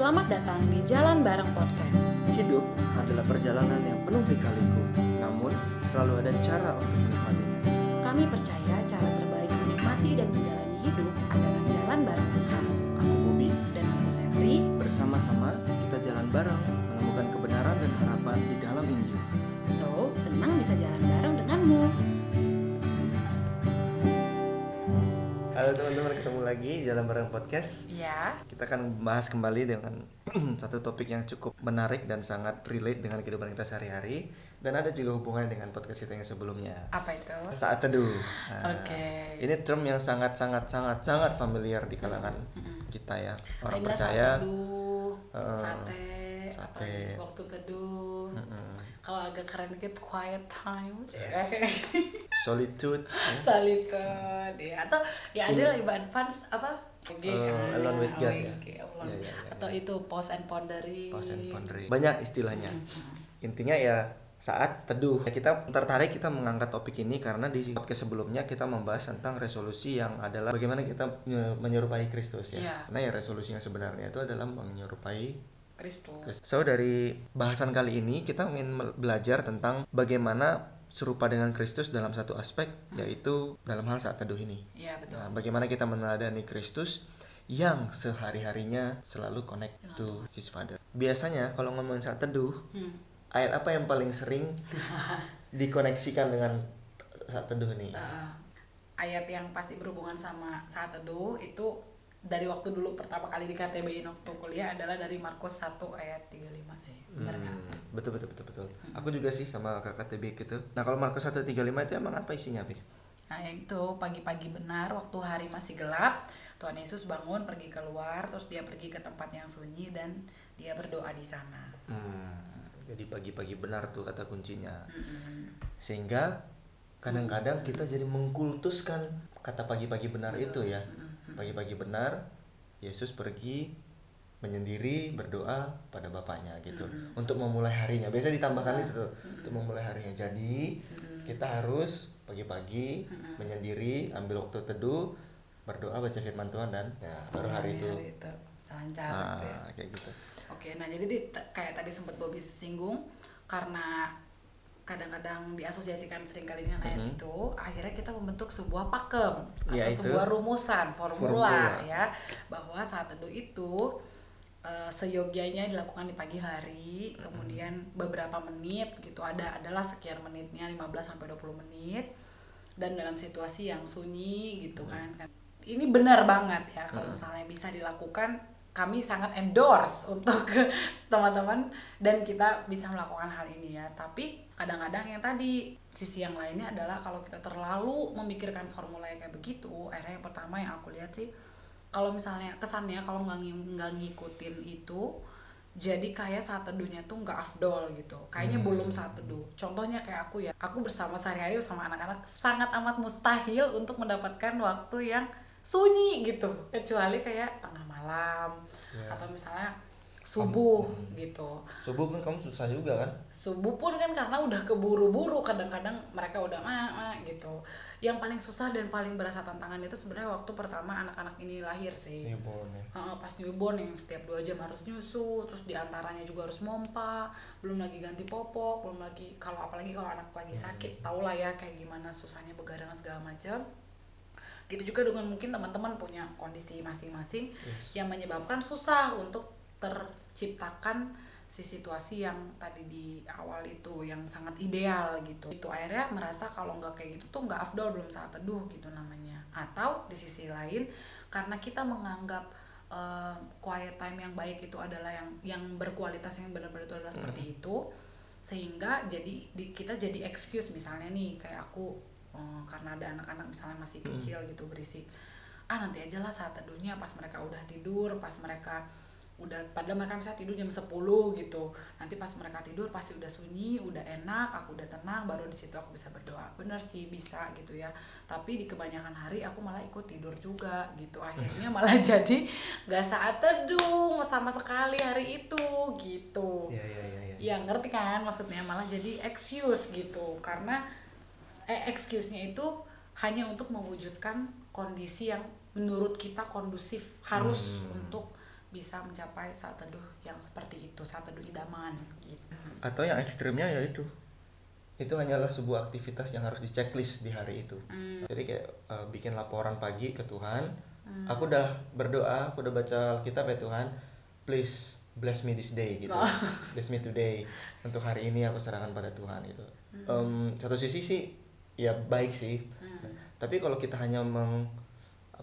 Selamat datang di Jalan Bareng Podcast. Hidup adalah perjalanan yang penuh lika-liku, namun selalu ada cara untuk menikmatinya. Kami percaya cara terbaik menikmati dan menjalani hidup adalah jalan bareng Tuhan. Aku Bobi, Dan aku Sepri, bersama-sama kita jalan bareng menemukan kebenaran dan harapan di dalam Injil. Halo teman-teman, ketemu lagi Jalan Bareng Podcast. Ya, Kita akan membahas kembali dengan satu topik yang cukup menarik dan sangat relate dengan kehidupan kita sehari-hari dan ada juga hubungannya dengan podcast kita yang sebelumnya. apa itu? Saat teduh. Nah, Oke. Ini term yang sangat sangat sangat sangat familiar di kalangan kita ya. Orang percaya. teduh, Heeh. sate, Sate. waktu teduh. Mm-mm. Kalau agak keren dikit quiet time. Solitude. Solitude ya atau ya ada lebih advance apa? Ah, alone with God ya? alone. Iya, iya, iya, atau itu pause and pondering. Pause and pondering. Banyak istilahnya. Intinya ya saat teduh. Ya, kita tertarik kita mengangkat topik ini karena di podcast sebelumnya kita membahas tentang resolusi yang adalah bagaimana kita menye- menyerupai Kristus ya. Iya. Karena ya resolusi yang sebenarnya itu adalah menyerupai Kristus. So dari bahasan kali ini kita ingin belajar tentang bagaimana serupa dengan Kristus dalam satu aspek yaitu dalam hal saat teduh ini. Iya betul. Nah, bagaimana kita meneladani Kristus yang sehari-harinya selalu connect to His Father. Biasanya kalau ngomongin saat teduh, Hmm. ayat apa yang paling sering dikoneksikan dengan saat teduh ini? Uh, ayat yang pasti berhubungan sama saat teduh itu dari waktu dulu pertama kali di KTB waktu kuliah adalah dari Markus 1 ayat 35 sih. Benar kan? Hmm, betul betul betul betul. Aku juga sih sama kakak TB gitu. Nah kalau Markus 135 itu emang apa isinya, Bi? Nah, yang itu pagi-pagi benar waktu hari masih gelap, Tuhan Yesus bangun pergi keluar, terus dia pergi ke tempat yang sunyi dan dia berdoa di sana. Hmm, jadi pagi-pagi benar tuh kata kuncinya. Mm-mm. Sehingga kadang-kadang kita jadi mengkultuskan kata pagi-pagi benar itu ya. Pagi-pagi benar Yesus pergi menyendiri berdoa pada bapaknya gitu untuk memulai harinya. Biasa ditambahkan itu tuh untuk memulai harinya. Jadi kita harus pagi-pagi menyendiri, ambil waktu teduh, berdoa baca firman Tuhan dan ya baru hari itu. Hari itu gitu ya. Nah, kayak gitu. Oke, nah jadi di- kayak tadi sempat Bobby singgung karena kadang-kadang diasosiasikan sering kali dengan ayat Mhm. itu, akhirnya kita membentuk sebuah pakem atau Ya, sebuah rumusan, formula, Formula. ya, bahwa saat teduh itu eh, seyogianya dilakukan di pagi hari, kemudian beberapa menit gitu, ada adalah sekian menitnya 15 sampai 20 menit dan dalam situasi yang sunyi gitu kan. kan. Ini benar banget ya kalau misalnya bisa dilakukan kami sangat endorse untuk teman-teman dan kita bisa melakukan hal ini ya. Tapi kadang-kadang yang tadi sisi yang lainnya adalah kalau kita terlalu memikirkan formula yang kayak begitu, akhirnya yang pertama yang aku lihat sih kalau misalnya kesannya kalau nggak nggak ngikutin itu jadi kayak saat teduhnya tuh nggak afdol gitu. Kayaknya belum saat teduh. Contohnya kayak aku ya aku bersama sehari-hari bersama anak-anak sangat amat mustahil untuk mendapatkan waktu yang sunyi gitu. Kecuali kayak tengah malam Ya. atau misalnya subuh gitu Subuh pun kamu susah juga kan? subuh pun kan karena udah keburu-buru kadang-kadang mereka udah mah mah gitu yang paling susah dan paling berasa tantangan itu sebenarnya waktu pertama anak-anak ini lahir sih Newborn ya. Heeh, pas newborn yang setiap dua jam harus nyusu terus di antaranya juga harus mompa belum lagi ganti popok belum lagi kalau apalagi kalau anak lagi sakit tau lah ya kayak gimana susahnya begadang segala macam gitu juga dengan mungkin teman-teman punya kondisi masing-masing yang menyebabkan susah untuk terciptakan si situasi yang tadi di awal itu yang sangat ideal gitu. Itu akhirnya merasa kalau nggak kayak gitu tuh nggak afdol belum saat teduh gitu namanya. Atau di sisi lain karena kita menganggap eh, quiet time yang baik itu adalah yang yang berkualitas yang benar-benar itu adalah seperti itu sehingga jadi di, kita jadi excuse misalnya nih kayak aku eh, karena ada anak-anak misalnya masih kecil gitu berisik. Ah nanti aja lah saat teduhnya pas mereka udah tidur pas mereka udah padahal mereka bisa tidur jam 10 gitu. Nanti pas mereka tidur pasti udah sunyi udah enak aku udah tenang baru di situ aku bisa berdoa. Bener sih bisa gitu ya. Tapi di kebanyakan hari aku malah ikut tidur juga gitu. Akhirnya malah jadi nggak saat teduh sama sekali hari itu gitu. Iya iya iya. iya. ya ngerti kan maksudnya? Malah jadi excuse gitu. Karena eh, excuse-nya itu hanya untuk mewujudkan kondisi yang menurut kita kondusif harus Hmm. untuk bisa mencapai saat teduh yang seperti itu saat teduh idaman gitu atau yang ekstrimnya ya itu itu hanyalah sebuah aktivitas yang harus di checklist di hari itu Hmm. jadi kayak uh, bikin laporan pagi ke Tuhan aku udah berdoa aku udah baca Alkitab ya Tuhan please bless me this day gitu Oh. bless me today untuk hari ini aku serahkan pada Tuhan gitu Hmm. Em, satu sisi sih ya baik sih. Hmm. tapi kalau kita hanya meng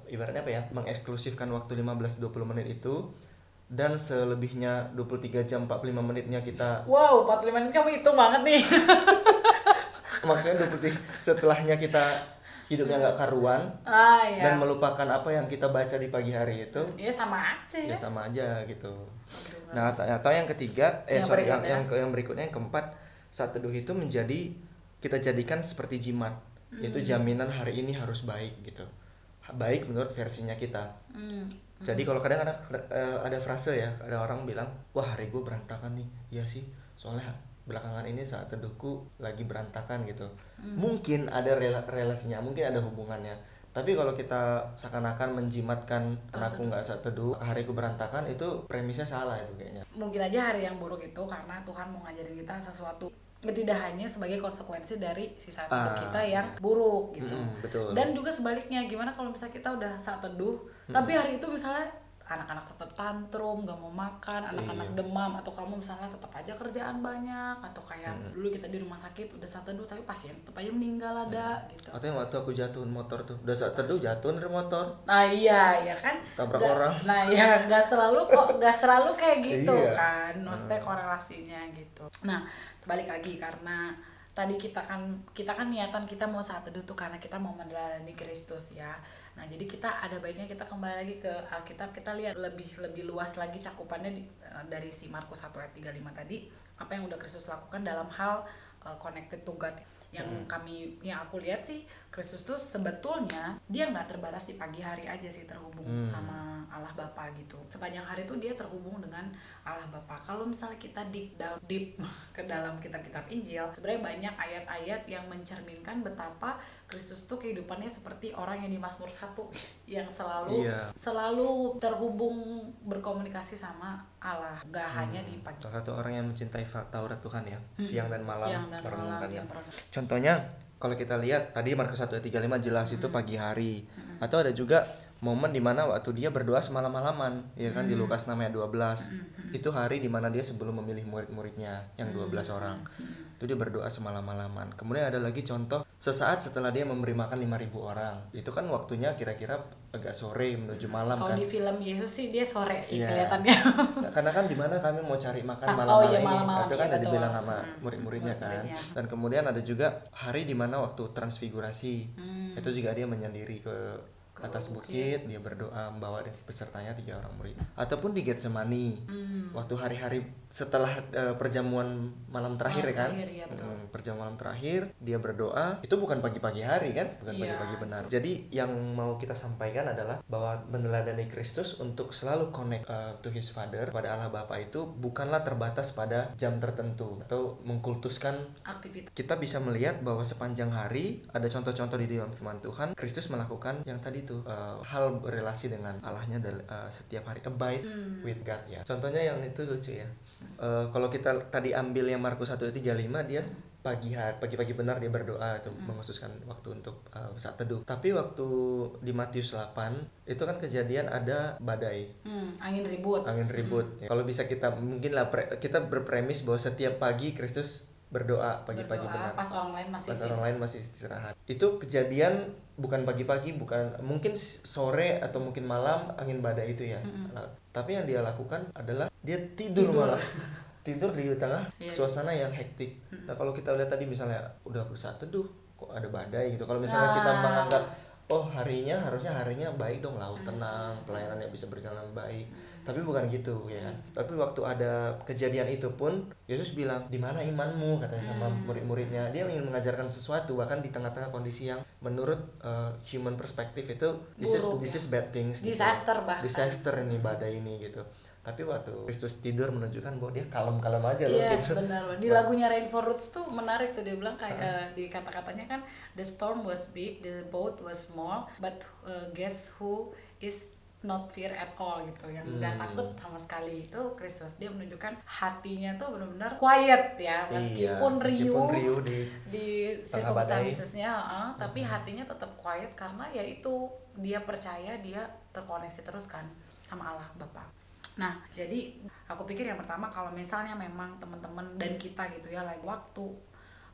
ibaratnya apa ya mengeksklusifkan waktu 15-20 menit itu dan selebihnya 23 jam 45 menitnya kita wow 45 menit kamu hitung banget nih. Maksudnya 23 setelahnya kita hidupnya nggak karuan ah ya dan melupakan apa yang kita baca di pagi hari itu ya sama aja ya. ya sama aja gitu. Aduh, nah at- atau yang ketiga eh Yang sorry yang, berikutnya. yang yang berikutnya yang keempat saat teduh itu menjadi kita jadikan seperti jimat. Itu Hmm. jaminan hari ini harus baik gitu. Baik menurut versinya kita. Hmm. jadi kalau kadang ada eh, ada frase ya ada orang bilang wah hari gue berantakan nih. Ya sih soalnya belakangan ini saat teduhku lagi berantakan gitu. Mungkin ada rela- relasinya mungkin ada hubungannya. Tapi kalau kita seakan-akan menjimatkan anakku nggak saat teduh hariku berantakan itu premisnya salah itu kayaknya. Mungkin aja hari yang buruk itu karena Tuhan mau ngajarin kita sesuatu tidak hanya sebagai konsekuensi dari sisa Ah, kita yang buruk gitu. Mm-mm, betul. Dan juga sebaliknya gimana kalau misalnya kita udah saat teduh tapi hari itu misalnya anak-anak tetap tantrum gak mau makan anak-anak Iya. demam atau kamu misalnya tetap aja kerjaan banyak atau kayak dulu kita di rumah sakit udah saat teduh tapi pasien tetap aja meninggal ada gitu. Atau yang waktu aku jatuhin motor tuh udah saat teduh jatuh dari motor. Nah iya ya kan? Tabrak Nggak- orang. nah iya nggak selalu kok nggak selalu kayak gitu Iya. kan maksudnya korelasinya gitu. Nah balik lagi karena tadi kita kan kita kan niatan kita mau saat teduh tuh karena kita mau meneladani Kristus ya. Nah jadi kita ada baiknya kita kembali lagi ke Alkitab. Kita lihat lebih lebih luas lagi cakupannya di- eh, dari si Markus 1 ayat 35 tadi. Apa yang udah Kristus lakukan dalam hal eh, connected to God yang kami yang aku lihat sih Kristus tuh sebetulnya dia nggak terbatas di pagi hari aja sih terhubung Hmm. sama Allah Bapa gitu. Sepanjang hari tuh dia terhubung dengan Allah Bapa. Kalau misalnya kita dig down deep ke dalam kitab-kitab Injil sebenarnya banyak ayat-ayat yang mencerminkan betapa Kristus tuh kehidupannya seperti orang yang di Mazmur 1 yang selalu Iya. selalu terhubung berkomunikasi sama Allah nggak hanya di pagi salah satu orang yang mencintai Taurat Tuhan ya siang dan malam siang dan malam merenungkannya. yang merenung- Contohnya kalau kita lihat tadi Markus 1 ayat 35 jelas itu pagi hari. Atau ada juga momen di mana waktu dia berdoa semalam-malaman, ya kan di Lukas 6 ayat 12. Itu hari di mana dia sebelum memilih murid-muridnya yang 12 orang. Itu dia berdoa semalam-malaman. Kemudian ada lagi contoh sesaat setelah dia memberi makan 5000 orang. Itu kan waktunya kira-kira agak sore menuju malam kalau kan. di film Yesus sih dia sore sih Iya. kelihatannya Nah, karena kan di mana kami mau cari makan Ah, malam oh hari iya, malam-malam, itu kan iya, udah betul. dibilang sama Hmm, murid-muridnya kan murid-muridnya. dan kemudian ada juga hari di mana waktu transfigurasi Hmm. itu juga dia menyendiri ke Ke atas bukit. bukit dia berdoa membawa besertanya tiga orang murid ataupun di Getsemani Hmm. waktu hari-hari setelah eh, perjamuan malam terakhir Malam ya kan terakhir, iya, betul. Hmm, perjamuan malam terakhir dia berdoa itu bukan pagi-pagi hari kan bukan Iya. pagi-pagi benar jadi yang mau kita sampaikan adalah bahwa meneladani Kristus untuk selalu connect uh, to his father pada Allah Bapa itu bukanlah terbatas pada jam tertentu atau mengkultuskan aktivitas kita bisa melihat bahwa sepanjang hari ada contoh-contoh di dalam firman Tuhan Kristus melakukan yang tadi tuh uh, hal berrelasi dengan Allahnya uh, setiap hari. Abide Hmm. with God ya. Contohnya yang itu lucu ya. Uh, kalau kita tadi ambil yang Markus 1:35 dia pagi hari pagi-pagi benar dia berdoa itu mengkhususkan waktu untuk uh, saat teduh. Tapi waktu di Matius 8 itu kan kejadian ada badai. Hmm, angin ribut. Angin ribut Ya, kalau bisa kita mungkin lah pre- kita berpremis bahwa setiap pagi Kristus berdoa pagi-pagi benar. pas orang lain masih pas orang lain masih istirahat. Itu kejadian bukan pagi-pagi bukan mungkin sore atau mungkin malam angin badai itu ya. Nah, tapi yang dia lakukan adalah dia tidur, Tidur. malah. Tidur di tengah Iya. suasana yang hektik. Nah kalau kita lihat tadi misalnya udah berusaha teduh kok ada badai gitu. Kalau misalnya kita Nah. menganggap oh harinya harusnya harinya baik dong laut tenang pelayanannya bisa berjalan baik tapi bukan gitu ya. Kan tapi waktu ada kejadian itu pun Yesus bilang di mana imanmu? katanya sama murid-muridnya. Dia ingin mengajarkan sesuatu bahkan di tengah-tengah kondisi yang menurut uh, human perspective itu this is Buruk, this ya. is bad things gitu. Disaster bahkan. disaster ini badai ini gitu. Tapi waktu Kristus tidur menunjukkan bahwa dia kalem-kalem aja loh Yes, gitu. benar. Di lagunya Rain for Roots tuh menarik tuh dia bilang kayak eh, di kata-katanya kan the storm was big, the boat was small, but uh, guess who is not fear at all gitu yang nggak Hmm. takut sama sekali. Itu Kristus dia menunjukkan hatinya tuh benar-benar quiet ya meskipun Iya, riuh meskipun riuh di di circumstancesnya ah, tapi hatinya tetap quiet karena ya itu dia percaya dia terkoneksi terus kan sama Allah Bapa. Nah jadi aku pikir yang pertama kalau misalnya memang teman-teman dan kita gitu ya lagi waktu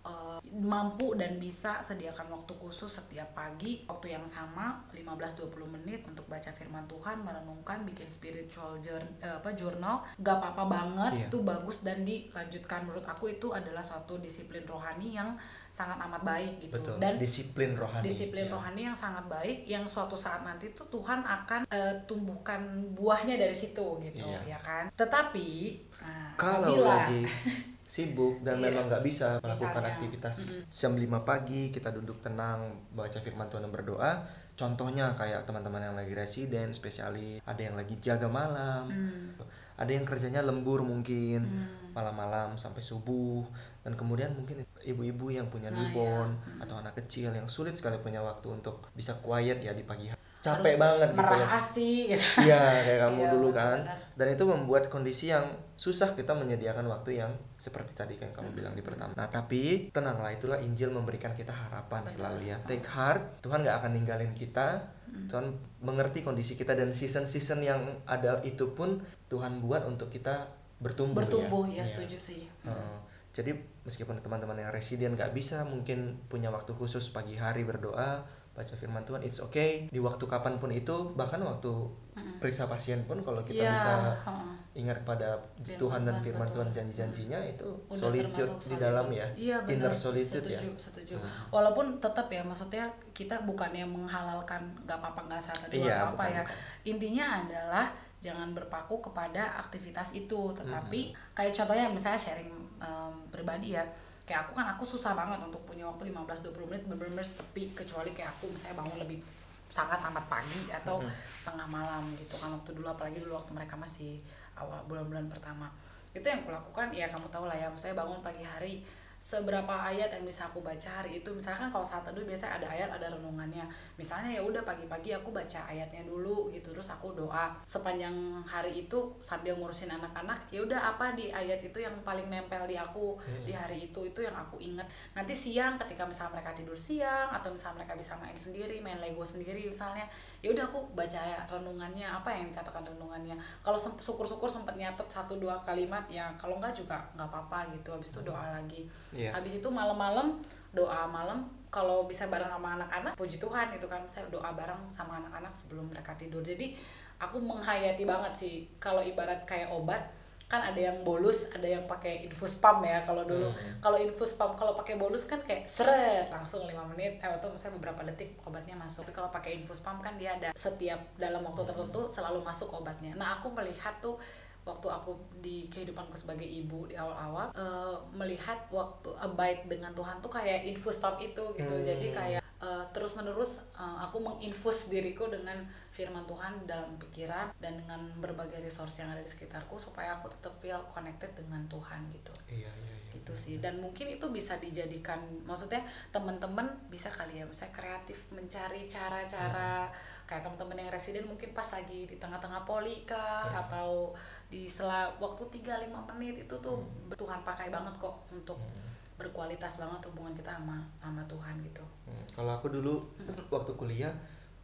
eh, mampu dan bisa sediakan waktu khusus setiap pagi waktu yang sama 15-20 menit untuk baca firman Tuhan merenungkan bikin spiritual jour- eh, apa journal gak apa-apa banget Iya. itu bagus dan dilanjutkan menurut aku itu adalah suatu disiplin rohani yang sangat amat baik gitu betul dan disiplin rohani disiplin Ya. rohani yang sangat baik yang suatu saat nanti tuh Tuhan akan eh, tumbuhkan buahnya dari situ gitu Iya. ya kan tetapi nah, kalau apabila- lagi sibuk dan Iya. memang nggak bisa melakukan Misalnya, aktivitas mm-mm. jam 5 pagi kita duduk tenang baca firman Tuhan dan berdoa contohnya kayak teman-teman yang lagi residen spesialis ada yang lagi jaga malam Hmm, ada yang kerjanya lembur mungkin hmm. malam-malam sampai subuh dan kemudian mungkin ibu-ibu yang punya Nah, newborn ya. Hmm. atau anak kecil yang sulit sekali punya waktu untuk bisa quiet ya di pagi hari capek banget gitu merah ya asi gitu. Iya kayak kamu Iya, dulu kan benar-benar. dan itu membuat kondisi yang susah kita menyediakan waktu yang seperti tadi kan kamu Mm-mm. bilang di pertama nah tapi tenanglah itulah Injil memberikan kita harapan Benar. selalu ya take heart Tuhan nggak akan ninggalin kita Mm. Tuhan mengerti kondisi kita dan season-season yang ada itu pun Tuhan buat untuk kita bertumbuh, bertumbuh ya, Iya. setuju sih Heeh. jadi meskipun teman-teman yang residen nggak bisa mungkin punya waktu khusus pagi hari berdoa baca firman Tuhan it's okay di waktu kapan pun itu bahkan waktu Mm-mm. periksa pasien pun kalau kita Iya, bisa heeh. ingat pada Firman Tuhan dan firman betul. Tuhan janji-janjinya itu Udah solitude di dalam ya benar. inner solitude setuju, ya Setuju. Hmm. Walaupun tetap ya maksudnya kita bukan yang menghalalkan nggak apa-apa nggak saat teduh Iya, apa ya. Intinya adalah jangan berpaku kepada aktivitas itu, tetapi Hmm. kayak contohnya misalnya sharing em, pribadi ya. Kayak aku kan aku susah banget untuk punya waktu 15-20 menit benar-benar sepi kecuali kayak aku misalnya bangun lebih sangat amat pagi atau Mhm. tengah malam gitu kan waktu dulu apalagi dulu waktu mereka masih awal bulan-bulan pertama itu yang kulakukan ya kamu tahu lah ya saya bangun pagi hari seberapa ayat yang bisa aku baca hari itu. Misalkan kalau saat teduh biasanya ada ayat ada renungannya. Misalnya ya udah pagi-pagi aku baca ayatnya dulu gitu terus aku doa. Sepanjang hari itu sambil ngurusin anak-anak ya udah apa di ayat itu yang paling nempel di aku Hmm. di hari itu itu yang aku ingat. Nanti siang ketika misalnya mereka tidur siang atau misalnya mereka bisa main sendiri main Lego sendiri misalnya ya udah aku baca renungannya apa yang dikatakan renungannya. Kalau syukur-syukur sempat nyatet satu dua kalimat ya kalau enggak juga nggak apa-apa gitu habis itu doa lagi Iya. habis itu malam-malam doa malam kalau bisa bareng sama anak-anak puji Tuhan itu kan. Saya doa bareng sama anak-anak sebelum mereka tidur. Jadi aku menghayati banget sih. Kalau ibarat kayak obat kan ada yang bolus ada yang pakai infus pump ya kalau dulu. Hmm. kalau infus pump kalau pakai bolus kan kayak seret langsung lima menit. Eh, atau misalnya beberapa detik obatnya masuk. Tapi kalau pakai infus pump kan dia ada setiap dalam waktu tertentu selalu masuk obatnya. Nah aku melihat tuh waktu aku di kehidupanku sebagai ibu di awal-awal eh, melihat waktu abide dengan Tuhan tuh kayak infus pump itu gitu Hmm. jadi kayak terus menerus aku menginfus diriku dengan firman Tuhan dalam pikiran dan dengan berbagai resource yang ada di sekitarku supaya aku tetap feel connected dengan Tuhan gitu Iya, iya, iya. itu sih dan mungkin itu bisa dijadikan maksudnya teman-teman bisa kali ya misalnya kreatif mencari cara-cara kayak teman-teman yang residen mungkin pas lagi di tengah-tengah poli kah Hmm. atau di sela waktu 3-5 menit itu tuh Tuhan pakai banget kok untuk Hmm. berkualitas banget hubungan kita sama sama Tuhan gitu Hmm, Kalau aku dulu waktu kuliah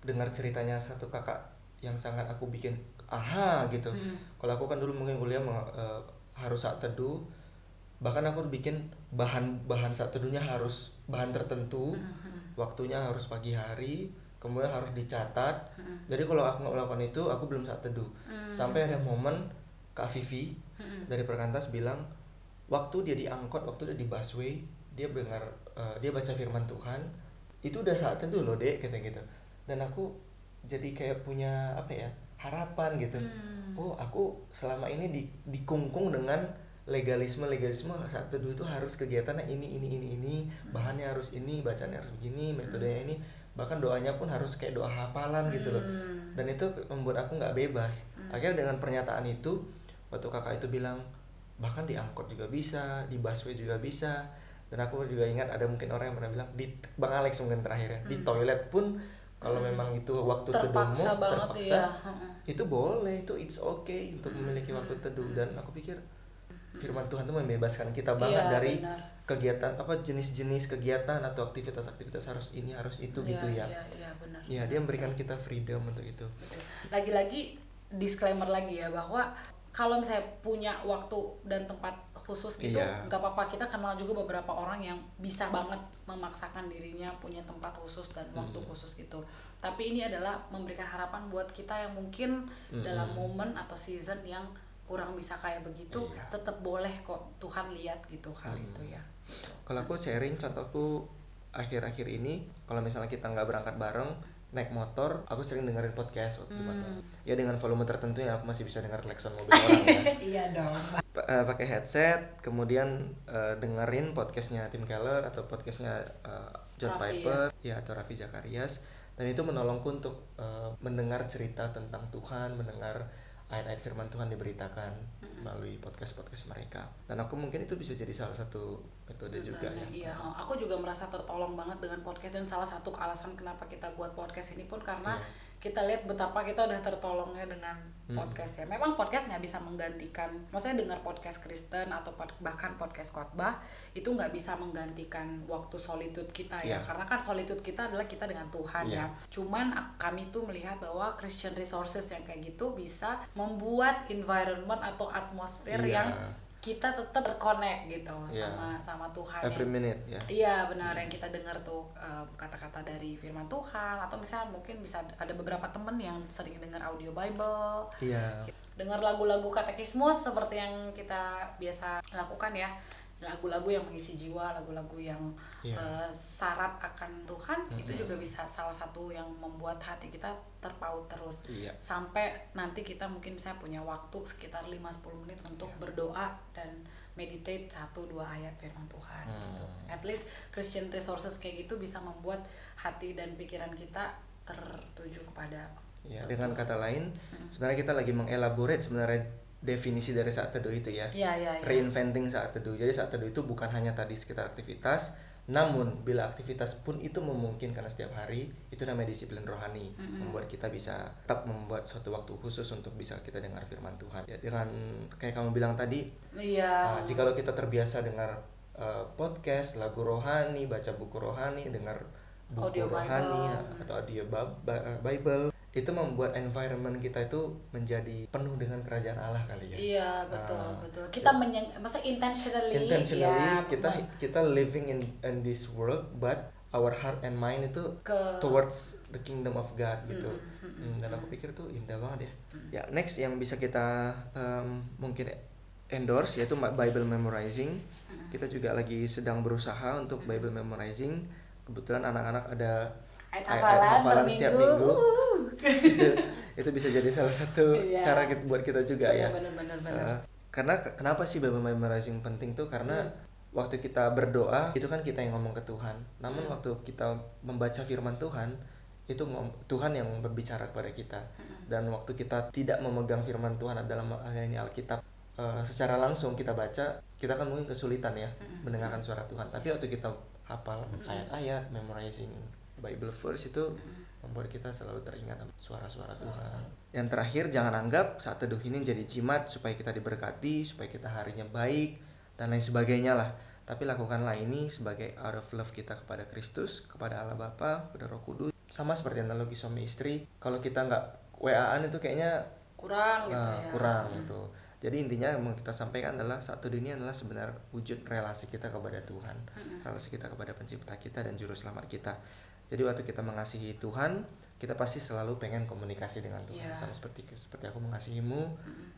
dengar ceritanya satu kakak yang sangat aku bikin aha gitu. Mm. Kalau aku kan dulu mungkin kuliah eh, harus saat teduh. Bahkan aku bikin bahan bahan saat teduhnya harus bahan tertentu. Mhm. Waktunya harus pagi hari, kemudian harus dicatat. Mhm. Jadi kalau aku nggak melakukan itu, aku belum saat teduh. Hmm. Sampai ada momen Kak Vivi Mhm. dari perkantas bilang waktu dia diangkot waktu dia di busway dia dengar eh, dia baca firman Tuhan itu udah saat teduh loh dek kata gitu. Dan aku jadi kayak punya apa ya harapan gitu. Hmm. oh aku selama ini di, dikungkung dengan legalisme legalisme saat teduh itu harus kegiatannya ini ini ini ini bahannya harus ini bacanya harus begini metodenya ini. Bahkan doanya pun harus kayak doa hafalan gitu loh. Hmm. dan itu membuat aku nggak bebas. Akhirnya dengan pernyataan itu waktu kakak itu bilang bahkan di angkot juga bisa di busway juga bisa dan aku juga ingat ada mungkin orang yang pernah bilang di bang Alex mungkin terakhir ya di Hmm. toilet pun kalau memang itu waktu terpaksa teduhmu banget terpaksa ya itu boleh itu it's okay untuk memiliki waktu teduh dan aku pikir firman Tuhan itu membebaskan kita banget Iya, dari benar. kegiatan apa jenis-jenis kegiatan atau aktivitas-aktivitas harus ini harus itu gitu ya. Iya, iya, benar. Ya, dia memberikan kita freedom untuk itu. Lagi-lagi disclaimer lagi ya bahwa kalau misalnya punya waktu dan tempat khusus gitu Iya. nggak apa-apa kita kenal juga beberapa orang yang bisa banget memaksakan dirinya punya tempat khusus dan waktu Hmm. khusus gitu tapi ini adalah memberikan harapan buat kita yang mungkin dalam momen atau season yang kurang bisa kayak begitu Iya. tetap boleh kok Tuhan lihat gitu hal Hmm. itu ya Kalau aku sharing contohku akhir-akhir ini kalau misalnya kita nggak berangkat bareng naik motor, aku sering dengerin podcast waktu motor. Ya dengan volume tertentu yang aku masih bisa dengar klakson mobil orang ya. iya dong eh, pakai headset, kemudian eh, dengerin podcastnya Tim Keller atau podcastnya eh, John Raffi, Piper, ya. atau Raffi Zakarias, dan itu menolongku untuk eh, mendengar cerita tentang Tuhan, mendengar ayat-ayat Firman Tuhan diberitakan melalui podcast-podcast mereka. Dan aku mungkin itu bisa jadi salah satu metode juga Betulnya, ya. Iya, oh, aku juga merasa tertolong banget dengan podcast dan salah satu alasan kenapa kita buat podcast ini pun karena Iya. Kita lihat betapa kita udah tertolongnya dengan podcast ya. Memang podcast nggak bisa menggantikan, maksudnya dengar podcast Kristen atau pod- bahkan podcast khotbah itu nggak bisa menggantikan waktu solitude kita ya. Iya. Karena kan solitude kita adalah kita dengan Tuhan Iya. ya. Cuman kami tuh melihat bahwa Christian resources yang kayak gitu bisa membuat environment atau atmosfer Iya. yang kita tetap terkonek gitu Iya. sama sama Tuhan Every yang- minute ya. Iya benar yang kita dengar tuh eh, kata-kata dari firman Tuhan atau misalnya mungkin bisa ada beberapa temen yang sering dengar audio Bible, Iya. dengar lagu-lagu katekismus seperti yang kita biasa lakukan ya lagu-lagu yang mengisi jiwa, lagu-lagu yang Iya. eh, syarat akan Tuhan itu juga bisa salah satu yang membuat hati kita terpaut terus Iya. sampai nanti kita mungkin bisa punya waktu sekitar 5-10 menit untuk Iya. berdoa dan meditate satu dua ayat firman Tuhan Hmm. gitu. At least Christian resources kayak gitu bisa membuat hati dan pikiran kita tertuju kepada Ya, dengan kata lain, sebenarnya kita lagi mengelaborate sebenarnya definisi dari saat teduh itu ya. Iya, iya, iya. Reinventing saat teduh. Jadi saat teduh itu bukan hanya tadi sekitar aktivitas, namun bila aktivitas pun itu memungkinkan setiap hari, itu namanya disiplin rohani, membuat kita bisa tetap membuat suatu waktu khusus untuk bisa kita dengar firman Tuhan. Ya, dengan kayak kamu bilang tadi, Iya. Nah, jikalau kita terbiasa dengar uh, podcast, lagu rohani, baca buku rohani, dengar buku Audio rohani Bible. ya, atau audio uh, Bible, itu membuat environment kita itu menjadi penuh dengan kerajaan Allah kali ya. Iya, betul, Ah, betul. Kita menyeng masa intentionally, Intentionally ya, kita mem- kita living in in this world, but our heart and mind itu Ke- towards the kingdom of God gitu. Hmm, dan aku pikir tuh indah banget ya. Ya next yang bisa kita um, mungkin endorse yaitu Bible memorizing. Kita juga lagi sedang berusaha untuk Bible memorizing. Kebetulan anak-anak ada Ayat hafalan per setiap minggu. Uh. itu, itu bisa jadi salah satu Iya. cara kita, buat kita juga iya, ya. benar-benar, benar. Uh, karena ke- kenapa sih Bible memorizing penting tuh karena Hmm. waktu kita berdoa itu kan kita yang ngomong ke Tuhan. Namun Hmm. waktu kita membaca firman Tuhan itu Tuhan yang berbicara kepada kita. Hmm. Dan waktu kita tidak memegang firman Tuhan dalam hal ini Alkitab uh, secara langsung kita baca, kita kan mungkin kesulitan ya Hmm. mendengarkan suara Tuhan. Tapi waktu kita hafal ayat-ayat, memorizing Bible verse itu Hmm. membuat kita selalu teringat suara-suara Tuhan. Yang terakhir, jangan anggap saat teduh ini jadi jimat supaya kita diberkati, supaya kita harinya baik dan lain sebagainya lah. Tapi lakukanlah ini sebagai out of love kita kepada Kristus, kepada Allah Bapa, kepada Roh Kudus. Sama seperti analogi suami istri, kalau kita nggak WA-an itu kayaknya kurang gitu uh, ya. kurang gitu. Jadi intinya yang mau kita sampaikan adalah satu dunia adalah sebenarnya wujud relasi kita kepada Tuhan, relasi kita kepada Pencipta kita dan Juru Selamat kita. Jadi waktu kita mengasihi Tuhan, kita pasti selalu pengen komunikasi dengan Tuhan. Iya. Sama seperti seperti aku mengasihimu,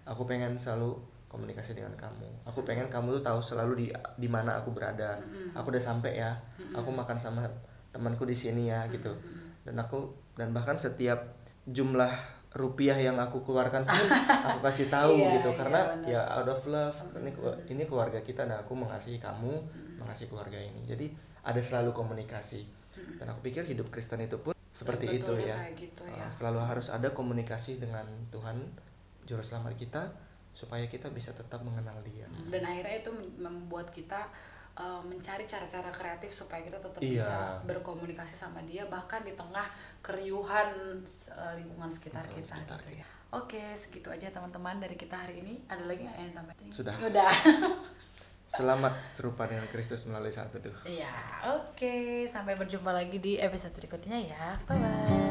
aku pengen selalu komunikasi dengan kamu. Aku pengen kamu tuh tahu selalu di di mana aku berada. Aku udah sampai ya. Aku makan sama temanku di sini ya gitu. Dan aku dan bahkan setiap jumlah rupiah yang aku keluarkan pun aku kasih tahu Iya, gitu karena benar. ya out of love ini ini keluarga kita dan aku mengasihi kamu mengasihi keluarga ini jadi ada selalu komunikasi dan aku pikir hidup Kristen itu pun seperti itu ya gitu ya. Uh, selalu harus ada komunikasi dengan Tuhan juru selamat kita supaya kita bisa tetap mengenal dia dan akhirnya itu membuat kita uh, mencari cara-cara kreatif supaya kita tetap Iya. bisa berkomunikasi sama dia bahkan di tengah keriuhan uh, lingkungan sekitar Lingkungan kita sekitar, gitu ya. Oke, segitu aja teman-teman dari kita hari ini. Ada lagi nggak yang tambahin? Sudah. Udah. Selamat serupa dengan Kristus melalui saat teduh. Iya, oke. Sampai berjumpa lagi di episode berikutnya ya. Bye bye.